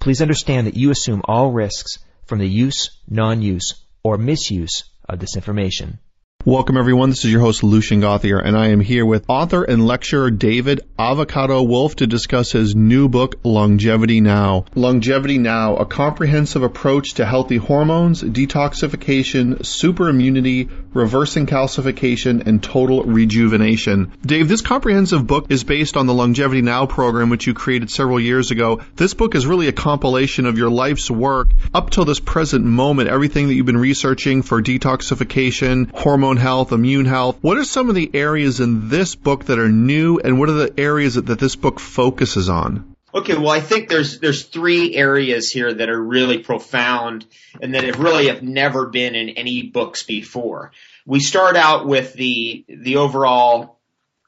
Please understand that you assume all risks from the use, non-use, or misuse of this information. Welcome everyone. This is your host Lucian Gauthier, and I am here with author and lecturer David Avocado Wolfe to discuss his new book, Longevity Now. Longevity Now, a comprehensive approach to healthy hormones, detoxification, superimmunity, reversing calcification, and total rejuvenation. Dave, this comprehensive book is based on the Longevity Now program, which you created several years ago. This book is really a compilation of your life's work up till this present moment, everything that you've been researching for detoxification, hormone health, immune health. What are some of the areas in this book that are new, and what are the areas that, that this book focuses on? Okay, well, I think there's there's three areas here that are really profound and that have really have never been in any books before. We start out with the the overall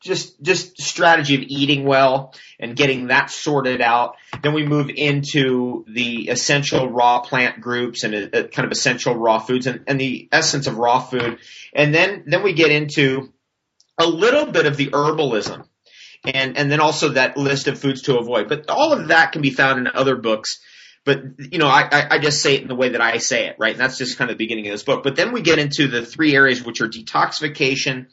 just just strategy of eating well and getting that sorted out. Then we move into the essential raw plant groups and a, a kind of essential raw foods and, and the essence of raw food. And then then we get into a little bit of the herbalism and and then also that list of foods to avoid. But all of that can be found in other books. But you know, I, I just say it in the way that I say it, right? And that's just kind of the beginning of this book. But then we get into the three areas which are detoxification,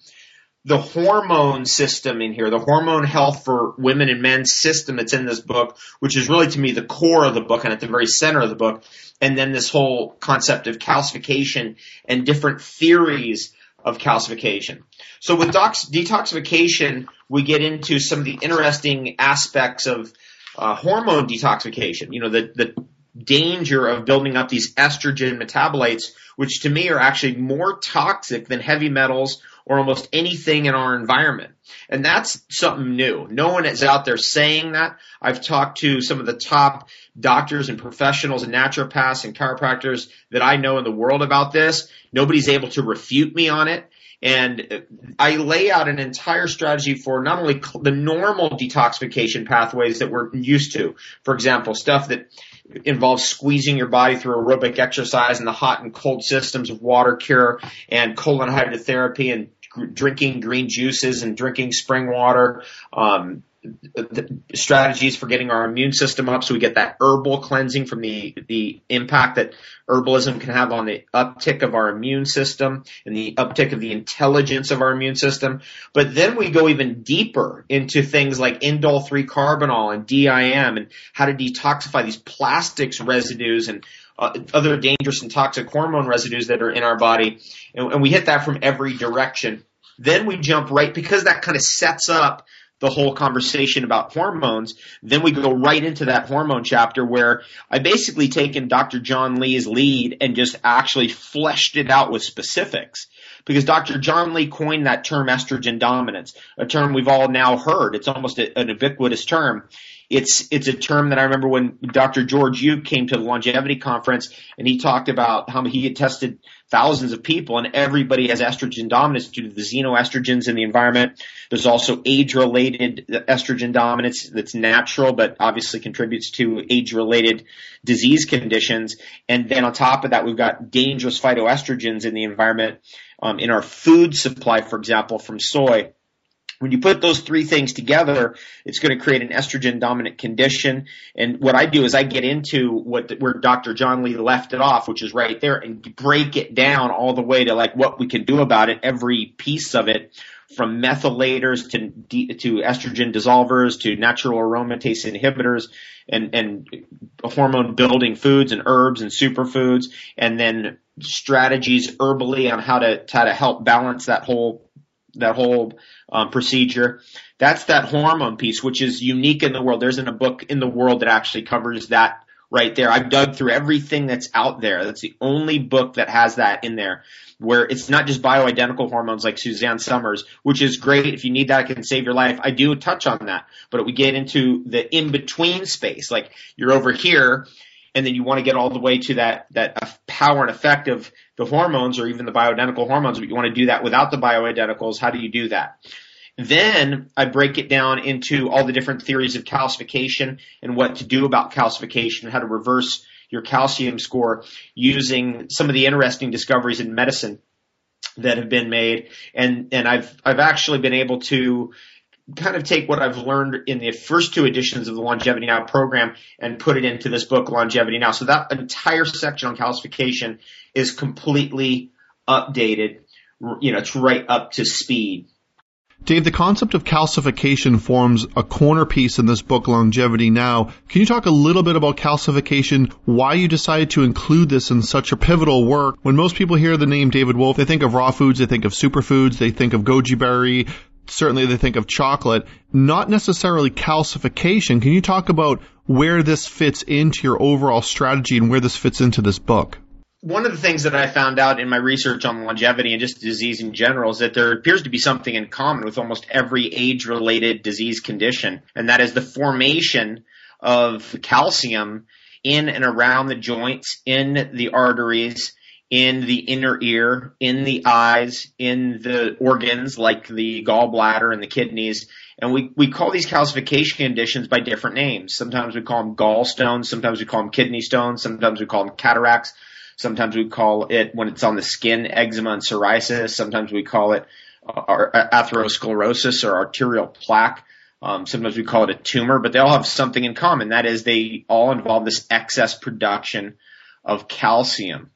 the hormone system in here, the hormone health for women and men system that's in this book, which is really to me the core of the book and at the very center of the book. And then this whole concept of calcification and different theories of calcification. So with dox- detoxification, we get into some of the interesting aspects of uh, hormone detoxification. You know, the, the danger of building up these estrogen metabolites, which to me are actually more toxic than heavy metals or almost anything in our environment. And that's something new. No one is out there saying that. I've talked to some of the top doctors and professionals and naturopaths and chiropractors that I know in the world about this. Nobody's able to refute me on it. And I lay out an entire strategy for not only the normal detoxification pathways that we're used to. For example, stuff that involves squeezing your body through aerobic exercise and the hot and cold systems of water cure and colon hydrotherapy and drinking green juices and drinking spring water, um, strategies for getting our immune system up so we get that herbal cleansing from the the impact that herbalism can have on the uptick of our immune system and the uptick of the intelligence of our immune system. But then we go even deeper into things like indole 3 carbinol and DIM and how to detoxify these plastics residues and uh, other dangerous and toxic hormone residues that are in our body and, and we hit that from every direction then we jump right because that kind of sets up the whole conversation about hormones, then we go right into that hormone chapter where I basically taken Dr. John Lee's lead and just actually fleshed it out with specifics. Because Dr. John Lee coined that term estrogen dominance, a term we've all now heard. It's almost a, an ubiquitous term. It's it's a term that I remember when Dr. George Uke came to the longevity conference and he talked about how he had tested thousands of people and everybody has estrogen dominance due to the xenoestrogens in the environment. There's also age-related estrogen dominance that's natural but obviously contributes to age-related disease conditions. And then on top of that, we've got dangerous phytoestrogens in the environment um, in our food supply, for example, from soy when you put those three things together, it's going to create an estrogen dominant condition. And what I do is I get into what where Dr. John Lee left it off, which is right there, and break it down all the way to like what we can do about it, every piece of it, from methylators to to estrogen dissolvers to natural aromatase inhibitors and and hormone building foods and herbs and superfoods, and then strategies herbally on how to how to help balance that whole that whole um, procedure. That's that hormone piece, which is unique in the world. There isn't a book in the world that actually covers that right there. I've dug through everything that's out there. That's the only book that has that in there where it's not just bioidentical hormones like Suzanne Somers, which is great. If you need that, it can save your life. I do touch on that, but we get into the in between space. Like you're over here and then you want to get all the way to that that power and effect of the hormones or even the bioidentical hormones, but you want to do that without the bioidenticals. How do you do that? Then I break it down into all the different theories of calcification and what to do about calcification, how to reverse your calcium score using some of the interesting discoveries in medicine that have been made. And, and I've, I've actually been able to kind of take what I've learned in the first two editions of the Longevity Now program and put it into this book, Longevity Now. So that entire section on calcification is completely updated. You know, it's right up to speed. Dave, the concept of calcification forms a corner piece in this book, Longevity Now. Can you talk a little bit about calcification, why you decided to include this in such a pivotal work? When most people hear the name David Wolfe, they think of raw foods, they think of superfoods, they think of goji berry, certainly they think of chocolate, not necessarily calcification. Can you talk about where this fits into your overall strategy and where this fits into this book? one of the things that I found out in my research on longevity and just disease in general is that there appears to be something in common with almost every age related disease condition, and that is the formation of calcium in and around the joints, in the arteries, in the inner ear, in the eyes, in the organs like the gallbladder and the kidneys. And we, we call these calcification conditions by different names. Sometimes we call them gallstones, sometimes we call them kidney stones, sometimes we call them cataracts. Sometimes we call it when it's on the skin eczema and psoriasis. Sometimes we call it uh, atherosclerosis or arterial plaque. Um, sometimes we call it a tumor, but they all have something in common. That is, they all involve this excess production of calcium.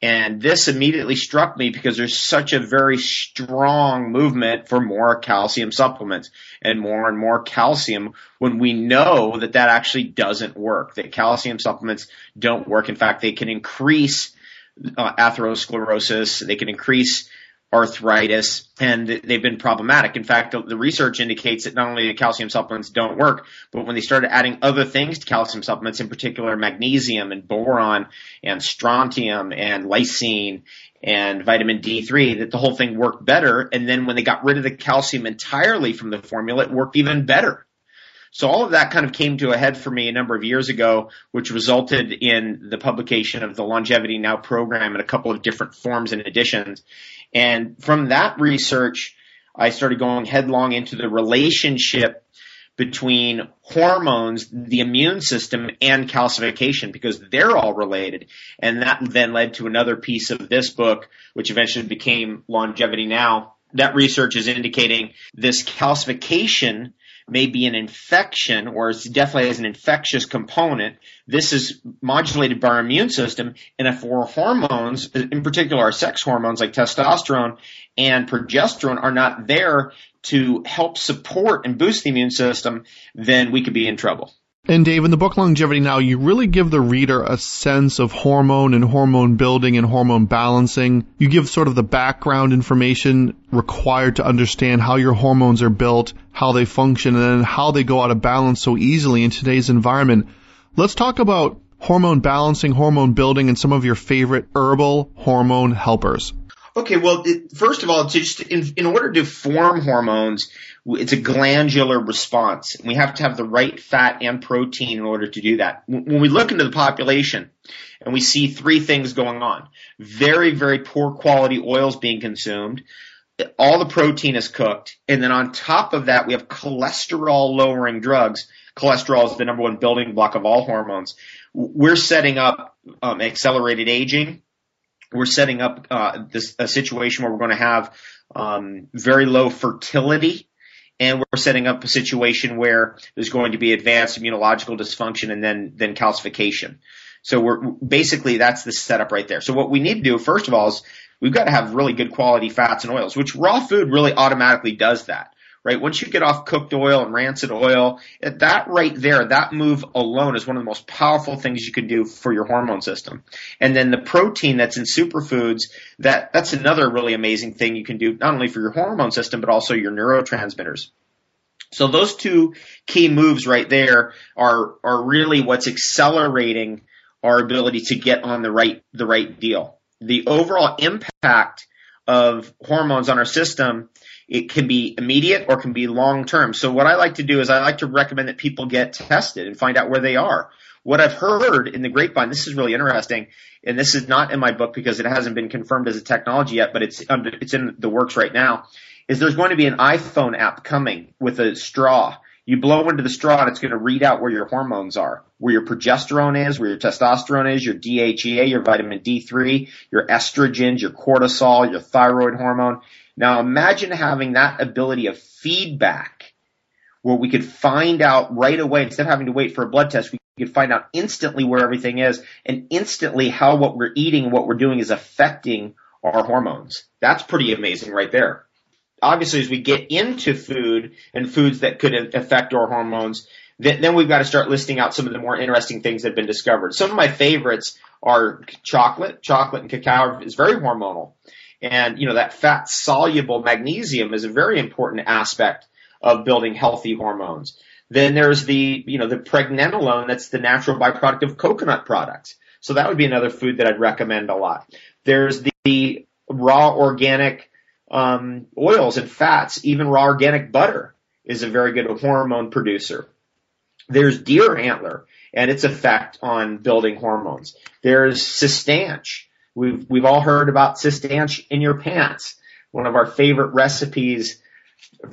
And this immediately struck me because there's such a very strong movement for more calcium supplements and more and more calcium when we know that that actually doesn't work, that calcium supplements don't work. In fact, they can increase uh, atherosclerosis, they can increase arthritis, and they've been problematic. In fact, the, research indicates that not only the calcium supplements don't work, but when they started adding other things to calcium supplements, in particular magnesium and boron and strontium and lysine and vitamin D3, that the whole thing worked better. And then when they got rid of the calcium entirely from the formula, it worked even better. So all of that kind of came to a head for me a number of years ago, which resulted in the publication of the Longevity Now program in a couple of different forms and editions. And from that research, I started going headlong into the relationship between hormones, the immune system, and calcification because they're all related. And that then led to another piece of this book, which eventually became Longevity Now. That research is indicating this calcification may be an infection or it definitely has an infectious component. This is modulated by our immune system. And if our hormones, in particular our sex hormones like testosterone and progesterone are not there to help support and boost the immune system, then we could be in trouble. And Dave, in the book Longevity Now, you really give the reader a sense of hormone and hormone building and hormone balancing. You give sort of the background information required to understand how your hormones are built, how they function, and how they go out of balance so easily in today's environment. Let's talk about hormone balancing, hormone building, and some of your favorite herbal hormone helpers. Okay, well, first of all, just in, in order to form hormones, it's a glandular response. We have to have the right fat and protein in order to do that. When we look into the population and we see three things going on, very, very poor quality oils being consumed, all the protein is cooked, and then on top of that, we have cholesterol lowering drugs. Cholesterol is the number one building block of all hormones. We're setting up um, accelerated aging. We're setting up uh, this a situation where we're going to have um, very low fertility and we're setting up a situation where there's going to be advanced immunological dysfunction and then then calcification. So we're basically that's the setup right there. So what we need to do first of all is we've got to have really good quality fats and oils, which raw food really automatically does that. Right? Once you get off cooked oil and rancid oil, that right there, that move alone is one of the most powerful things you can do for your hormone system. And then the protein that's in superfoods, that, that's another really amazing thing you can do, not only for your hormone system, but also your neurotransmitters. So those two key moves right there are, are really what's accelerating our ability to get on the right, the right deal. The overall impact of hormones on our system it can be immediate or can be long term. So what I like to do is I like to recommend that people get tested and find out where they are. what I've heard in the grapevine, this is really interesting, and this is not in my book because it hasn't been confirmed as a technology yet, but it's under, it's in the works right now, is there's going to be an iPhone app coming with a straw. You blow into the straw and it's going to read out where your hormones are, where your progesterone is, where your testosterone is, your DHEA, your vitamin D3, your estrogens, your cortisol, your thyroid hormone. Now imagine having that ability of feedback where we could find out right away instead of having to wait for a blood test, we could find out instantly where everything is and instantly how what we're eating what we're doing is affecting our hormones. That's pretty amazing right there. Obviously, as we get into food and foods that could affect our hormones, then, we've got to start listing out some of the more interesting things that have been discovered. Some of my favorites are chocolate. Chocolate and cacao is very hormonal. And, you know, that fat soluble magnesium is a very important aspect of building healthy hormones. Then there's the, you know, the pregnenolone that's the natural byproduct of coconut products. So that would be another food that I'd recommend a lot. There's the, raw organic um, oils and fats. Even raw organic butter is a very good hormone producer. There's deer antler and its effect on building hormones. There's Cistanche. We've we've all heard about Cistanche in your pants. One of our favorite recipes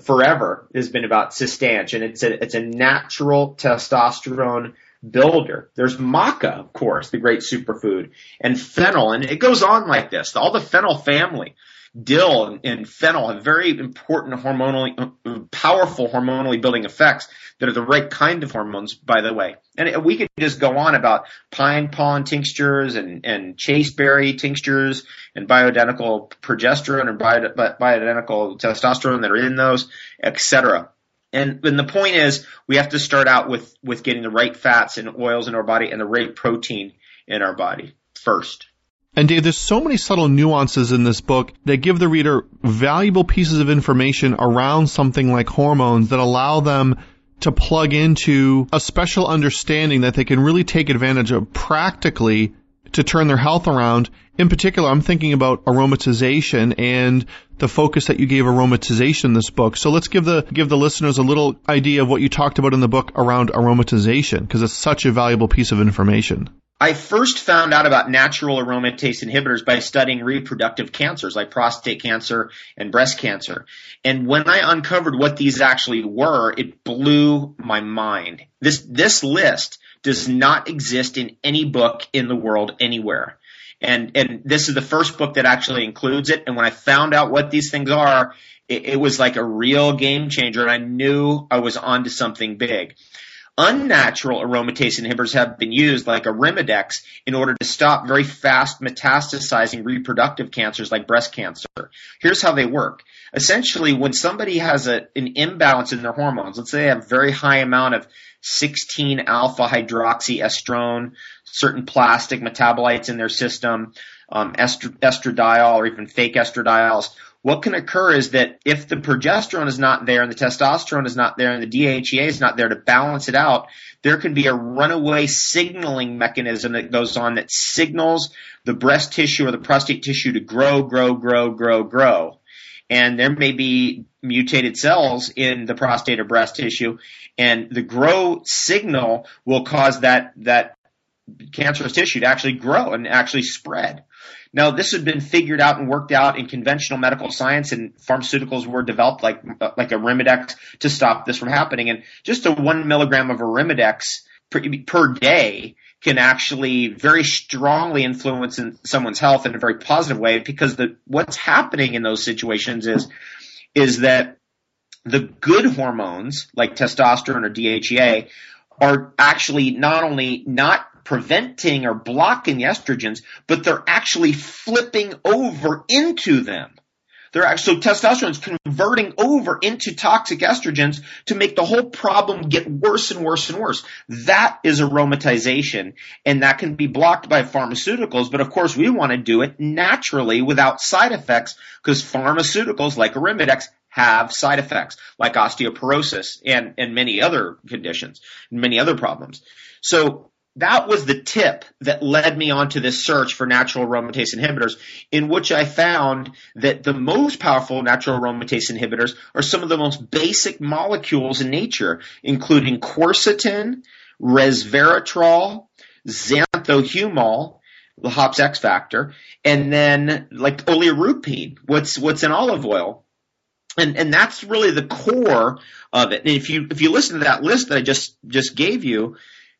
forever has been about Cistanche, and it's a it's a natural testosterone builder. There's maca, of course, the great superfood, and fennel, and it goes on like this. All the fennel family, dill and fennel have very important hormonally, powerful hormonally building effects that are the right kind of hormones, by the way. And we could just go on about pine pollen tinctures and, and chasteberry tinctures and bioidentical progesterone and bioidentical testosterone that are in those, etc. And, and the point is, we have to start out with, with getting the right fats and oils in our body and the right protein in our body first. And Dave, there's so many subtle nuances in this book that give the reader valuable pieces of information around something like hormones that allow them to plug into a special understanding that they can really take advantage of practically to turn their health around. In particular, I'm thinking about aromatization and the focus that you gave aromatization in this book. So let's give the give the listeners a little idea of what you talked about in the book around aromatization because it's such a valuable piece of information. I first found out about natural aromatase inhibitors by studying reproductive cancers like prostate cancer and breast cancer. And when I uncovered what these actually were, it blew my mind. This, this list does not exist in any book in the world anywhere. And, and this is the first book that actually includes it. And when I found out what these things are, it, it was like a real game changer and I knew I was onto something big. Unnatural aromatase inhibitors have been used, like Arimidex, in order to stop very fast metastasizing reproductive cancers like breast cancer. Here's how they work. Essentially, when somebody has a, an imbalance in their hormones, let's say they have a very high amount of 16 alpha hydroxyestrone, certain plastic metabolites in their system, um, estradiol or even fake estradiols, what can occur is that if the progesterone is not there and the testosterone is not there and the DHEA is not there to balance it out, there can be a runaway signaling mechanism that goes on that signals the breast tissue or the prostate tissue to grow, grow, grow, grow, grow. And there may be mutated cells in the prostate or breast tissue and the grow signal will cause that, that cancerous tissue to actually grow and actually spread. Now, this had been figured out and worked out in conventional medical science, and pharmaceuticals were developed like like a Arimidex to stop this from happening. And just a one milligram of Arimidex per, per day can actually very strongly influence in someone's health in a very positive way because the what's happening in those situations is is that the good hormones like testosterone or DHEA are actually not only not preventing or blocking the estrogens, but they're actually flipping over into them. They're actually, so testosterone is converting over into toxic estrogens to make the whole problem get worse and worse and worse. That is aromatization and that can be blocked by pharmaceuticals, but of course we want to do it naturally without side effects because pharmaceuticals like Arimidex have side effects like osteoporosis and, and many other conditions, many other problems. So that was the tip that led me onto this search for natural aromatase inhibitors, in which I found that the most powerful natural aromatase inhibitors are some of the most basic molecules in nature, including quercetin, resveratrol, xanthohumol, the hops X factor, and then like oleuropein, what's what's in olive oil. And and that's really the core of it. And if you if you listen to that list that I just just gave you,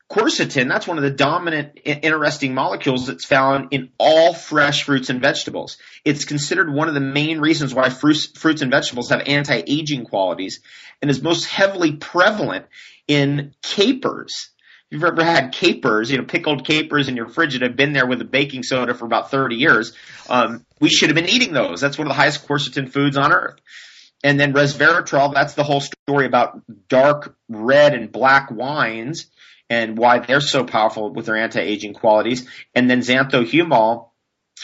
quercetin, that's one of the dominant interesting molecules that's found in all fresh fruits and vegetables. It's considered one of the main reasons why fruits, fruits and vegetables have anti-aging qualities and is most heavily prevalent in capers. If you've ever had capers, you know, pickled capers in your fridge that have been there with a baking soda for about 30 years, um, we should have been eating those. That's one of the highest quercetin foods on earth. And then resveratrol, that's the whole story about dark red and black wines and why they're so powerful with their anti-aging qualities. And then xanthohumol,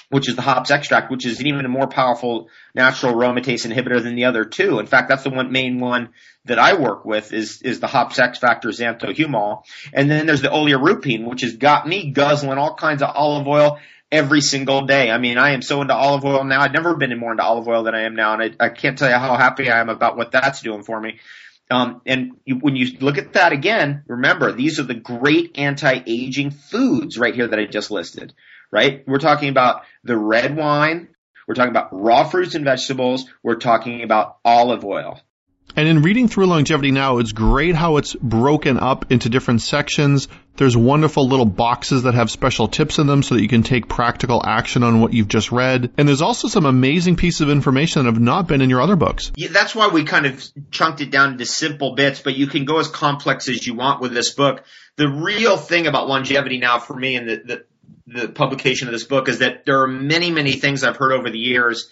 which is the hops extract, which is an even a more powerful natural aromatase inhibitor than the other two. In fact, that's the one main one that I work with is, is the hops X factor xanthohumol. And then there's the oleuropein, which has got me guzzling all kinds of olive oil every single day. I mean, I am so into olive oil now. I've never been more into olive oil than I am now. And I, I can't tell you how happy I am about what that's doing for me. Um, and you, when you look at that again, remember these are the great anti-aging foods right here that I just listed. Right? We're talking about the red wine. We're talking about raw fruits and vegetables. We're talking about olive oil. And in reading through Longevity Now, it's great how it's broken up into different sections. There's wonderful little boxes that have special tips in them so that you can take practical action on what you've just read. And there's also some amazing pieces of information that have not been in your other books. Yeah, that's why we kind of chunked it down into simple bits, but you can go as complex as you want with this book. The real thing about Longevity Now for me and the, the, the publication of this book is that there are many, many things I've heard over the years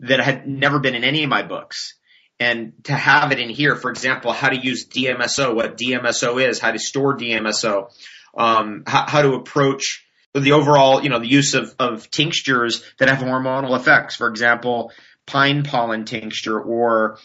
that had never been in any of my books and to have it in here, for example, how to use DMSO, what DMSO is, how to store DMSO, um, how, how, to approach the overall, you know, the use of, of tinctures that have hormonal effects. For example, pine pollen tincture or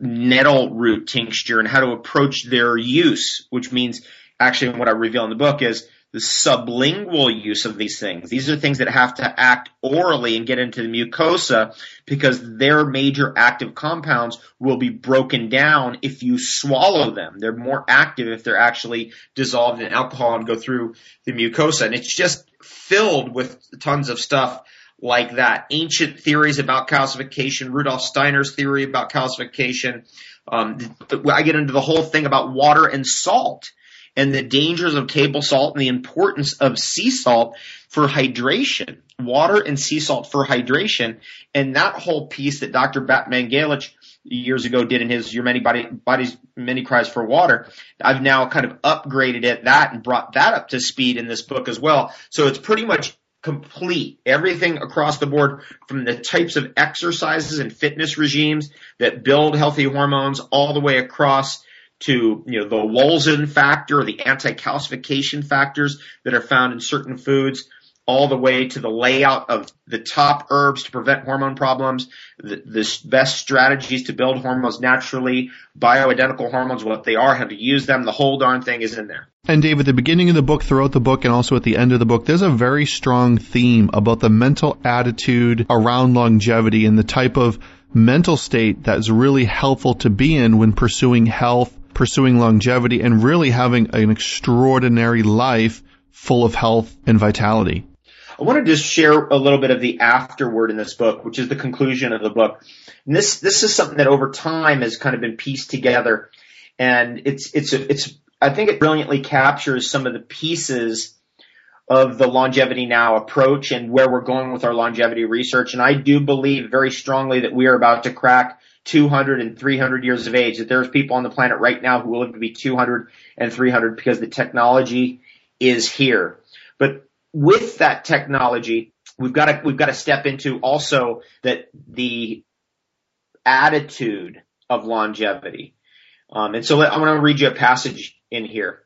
nettle root tincture and how to approach their use, which means actually what I reveal in the book is the sublingual use of these things. These are things that have to act orally and get into the mucosa because their major active compounds will be broken down if you swallow them. They're more active if they're actually dissolved in alcohol and go through the mucosa. And it's just filled with tons of stuff like that. Ancient theories about calcification, Rudolf Steiner's theory about calcification. Um, I get into the whole thing about water and salt and the dangers of table salt and the importance of sea salt for hydration, water and sea salt for hydration. And that whole piece that Dr. Batmanghelidj years ago did in his Your Many Body, Bodies, Many Cries for Water, I've now kind of upgraded it, that and brought that up to speed in this book as well. So it's pretty much complete everything across the board from the types of exercises and fitness regimes that build healthy hormones all the way across to you know the Wulzen factor, the anti-calcification factors that are found in certain foods, all the way to the layout of the top herbs to prevent hormone problems, the, the best strategies to build hormones naturally, bioidentical hormones, what they are, how to use them, the whole darn thing is in there. And Dave, at the beginning of the book, throughout the book, and also at the end of the book, there's a very strong theme about the mental attitude around longevity and the type of mental state that's really helpful to be in when pursuing health pursuing longevity and really having an extraordinary life full of health and vitality. I want to just share a little bit of the afterword in this book, which is the conclusion of the book. And this this is something that over time has kind of been pieced together, and it's it's it's I think it brilliantly captures some of the pieces of the longevity now approach and where we're going with our longevity research. And I do believe very strongly that we are about to crack 200 and 300 years of age, that there's people on the planet right now who will live to be 200 and 300 because the technology is here. But with that technology, we've got to, we've got to step into also that the attitude of longevity. Um, and so I'm going to read you a passage in here.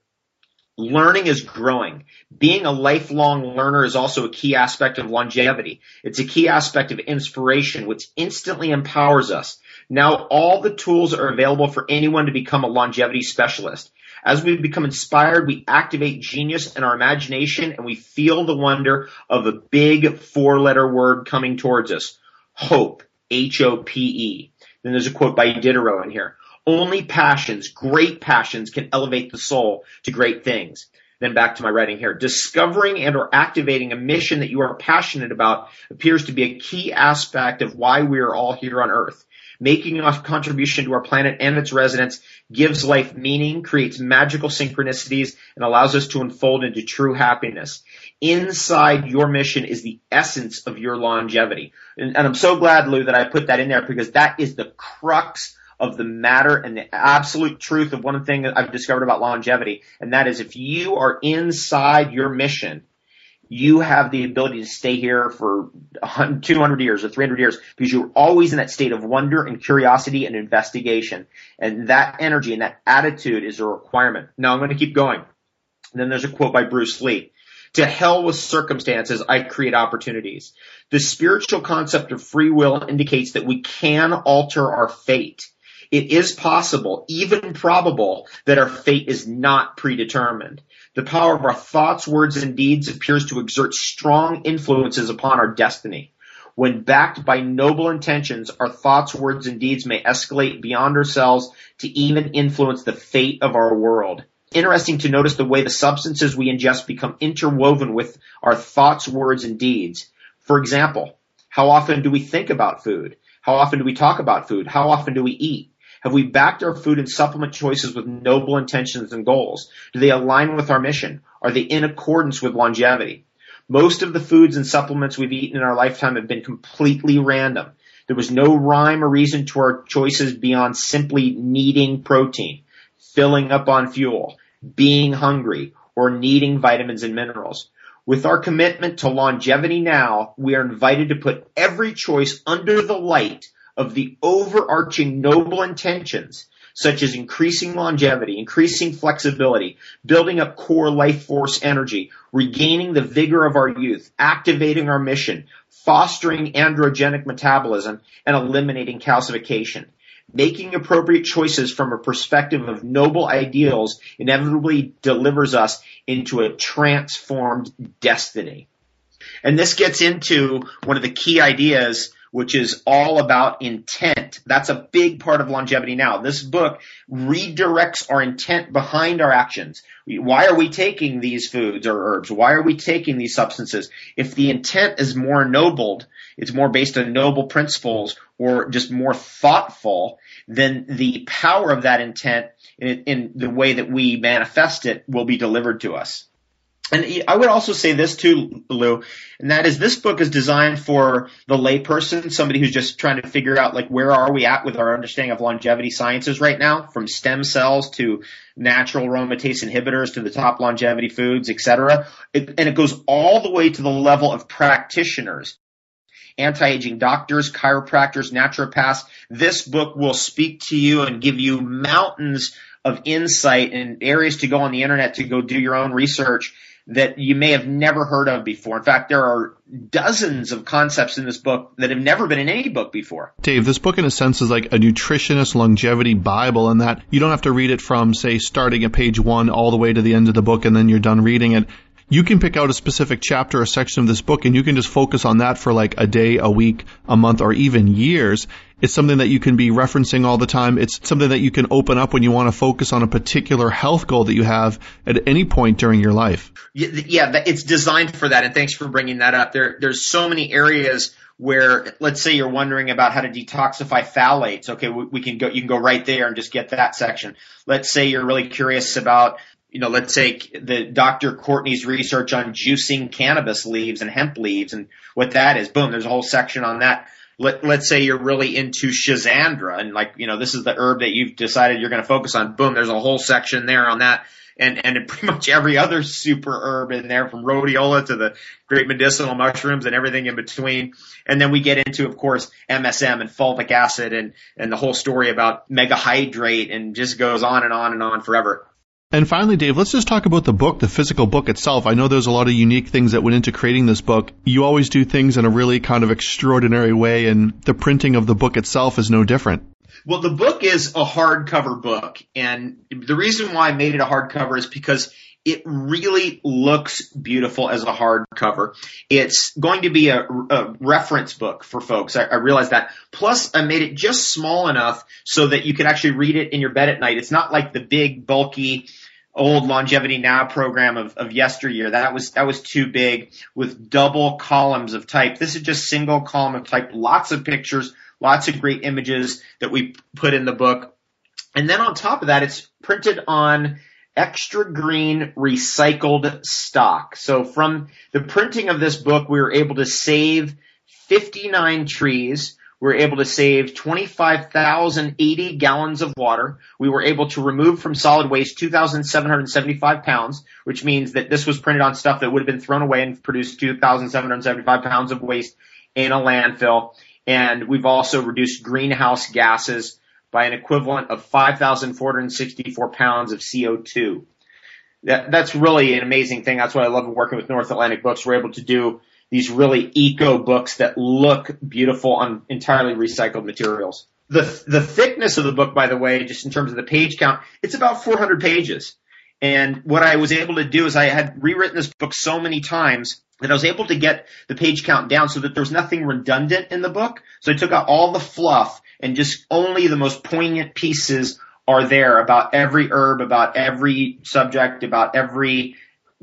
Learning is growing. Being a lifelong learner is also a key aspect of longevity. It's a key aspect of inspiration, which instantly empowers us. Now all the tools are available for anyone to become a longevity specialist. As we become inspired, we activate genius in our imagination and we feel the wonder of a big four letter word coming towards us. Hope. H-O-P-E. Then there's a quote by Diderot in here. Only passions, great passions, can elevate the soul to great things. Then back to my writing here. Discovering and or activating a mission that you are passionate about appears to be a key aspect of why we are all here on earth. Making a contribution to our planet and its residents gives life meaning, creates magical synchronicities, and allows us to unfold into true happiness. Inside your mission is the essence of your longevity. And, and I'm so glad, Lou, that I put that in there because that is the crux of the matter and the absolute truth of one thing that I've discovered about longevity, and that is if you are inside your mission, you have the ability to stay here for 200 years or 300 years because you're always in that state of wonder and curiosity and investigation. And that energy and that attitude is a requirement. Now I'm going to keep going. And then there's a quote by Bruce Lee. To hell with circumstances, I create opportunities. The spiritual concept of free will indicates that we can alter our fate. It is possible, even probable, that our fate is not predetermined. The power of our thoughts, words, and deeds appears to exert strong influences upon our destiny. When backed by noble intentions, our thoughts, words, and deeds may escalate beyond ourselves to even influence the fate of our world. Interesting to notice the way the substances we ingest become interwoven with our thoughts, words, and deeds. For example, how often do we think about food? How often do we talk about food? How often do we eat? Have we backed our food and supplement choices with noble intentions and goals? Do they align with our mission? Are they in accordance with longevity? Most of the foods and supplements we've eaten in our lifetime have been completely random. There was no rhyme or reason to our choices beyond simply needing protein, filling up on fuel, being hungry, or needing vitamins and minerals. With our commitment to longevity now, we are invited to put every choice under the light of the overarching noble intentions such as increasing longevity, increasing flexibility, building up core life force energy, regaining the vigor of our youth, activating our mission, fostering androgenic metabolism, and eliminating calcification. Making appropriate choices from a perspective of noble ideals inevitably delivers us into a transformed destiny. And this gets into one of the key ideas which is all about intent. That's a big part of longevity now. This book redirects our intent behind our actions. Why are we taking these foods or herbs? Why are we taking these substances? If the intent is more ennobled, it's more based on noble principles or just more thoughtful, then the power of that intent in, in the way that we manifest it will be delivered to us. And I would also say this too, Lou, and that is this book is designed for the layperson, somebody who's just trying to figure out like where are we at with our understanding of longevity sciences right now, from stem cells to natural aromatase inhibitors to the top longevity foods, etc. It, and it goes all the way to the level of practitioners, anti-aging doctors, chiropractors, naturopaths. This book will speak to you and give you mountains of insight and areas to go on the internet to go do your own research that you may have never heard of before. In fact, there are dozens of concepts in this book that have never been in any book before. Dave, this book in a sense is like a nutritionist longevity Bible in that you don't have to read it from, say, starting at page one all the way to the end of the book and then you're done reading it you can pick out a specific chapter or section of this book and you can just focus on that for like a day, a week, a month, or even years. It's something that you can be referencing all the time. It's something that you can open up when you want to focus on a particular health goal that you have at any point during your life. Yeah, it's designed for that. And thanks for bringing that up. There, there's so many areas where let's say you're wondering about how to detoxify phthalates. Okay, we, we, can go, you can go right there and just get that section. Let's say you're really curious about you know, let's take the Dr. Courtney's research on juicing cannabis leaves and hemp leaves and what that is. Boom, there's a whole section on that. Let, let's say you're really into Schizandra and like, you know, this is the herb that you've decided you're going to focus on. Boom, there's a whole section there on that. And, and pretty much every other super herb in there from rhodiola to the great medicinal mushrooms and everything in between. And then we get into, of course, MSM and fulvic acid and, and the whole story about megahydrate and just goes on and on and on forever. And finally, Dave, let's just talk about the book, the physical book itself. I know there's a lot of unique things that went into creating this book. You always do things in a really kind of extraordinary way, and the printing of the book itself is no different. Well, the book is a hardcover book, and the reason why I made it a hardcover is because it really looks beautiful as a hardcover. It's going to be a, a reference book for folks. I, I realize that. Plus, I made it just small enough so that you could actually read it in your bed at night. It's not like the big, bulky, old longevity now program of, of yesteryear. That was that was too big with double columns of type. This is just single column of type, lots of pictures, lots of great images that we put in the book. And then on top of that, it's printed on extra green recycled stock. So from the printing of this book, we were able to save 59 trees. We were able to save 25,080 gallons of water. We were able to remove from solid waste 2,775 pounds, which means that this was printed on stuff that would have been thrown away and produced 2,775 pounds of waste in a landfill. And we've also reduced greenhouse gases by an equivalent of 5,464 pounds of CO2. That, that's really an amazing thing. That's why I love working with North Atlantic Books. We're able to do these really eco books that look beautiful on entirely recycled materials. The, the thickness of the book, by the way, just in terms of the page count, it's about 400 pages. And what I was able to do is I had rewritten this book so many times that I was able to get the page count down so that there was nothing redundant in the book. So I took out all the fluff and just only the most poignant pieces are there about every herb, about every subject, about every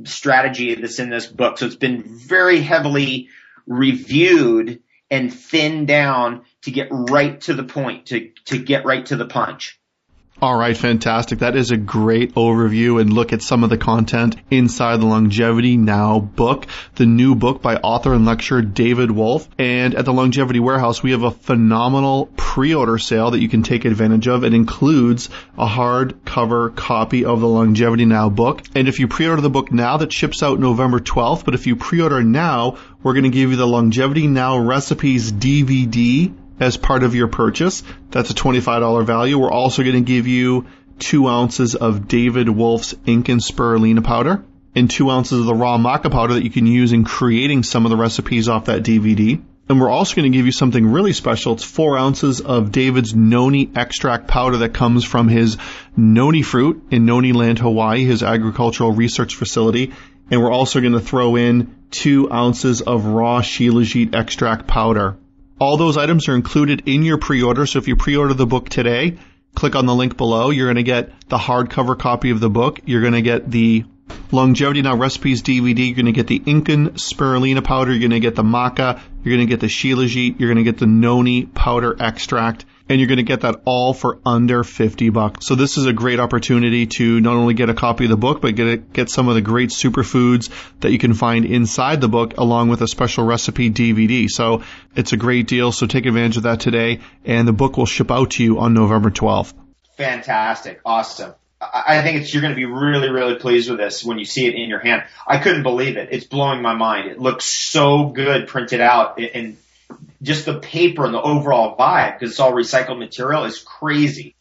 strategy that's in this book. So it's been very heavily reviewed and thinned down to get right to the point, to, to get right to the punch. All right, fantastic. That is a great overview and look at some of the content inside the Longevity Now book, the new book by author and lecturer David Wolfe. And at the Longevity Warehouse, we have a phenomenal pre-order sale that you can take advantage of. It includes a hardcover copy of the Longevity Now book. And if you pre-order the book now, that ships out November 12th. But if you pre-order now, we're going to give you the Longevity Now Recipes DVD as part of your purchase. That's a $25 value. We're also going to give you two ounces of David Wolfe's ink and spirulina powder and two ounces of the raw maca powder that you can use in creating some of the recipes off that DVD. And we're also going to give you something really special. It's four ounces of David's noni extract powder that comes from his noni fruit in Noni Land, Hawaii, his agricultural research facility. And we're also going to throw in two ounces of raw shilajit extract powder. All those items are included in your pre-order. So if you pre-order the book today, click on the link below. You're going to get the hardcover copy of the book. You're going to get the Longevity Now Recipes DVD. You're going to get the Incan spirulina powder. You're going to get the maca. You're going to get the shilajit. You're going to get the noni powder extract and you're going to get that all for under 50 bucks. So this is a great opportunity to not only get a copy of the book, but get a, get some of the great superfoods that you can find inside the book along with a special recipe DVD. So it's a great deal. So take advantage of that today and the book will ship out to you on November 12th. Fantastic. Awesome. I think it's, you're going to be really, really pleased with this when you see it in your hand. I couldn't believe it. It's blowing my mind. It looks so good printed out and just the paper and the overall vibe, because it's all recycled material, is crazy.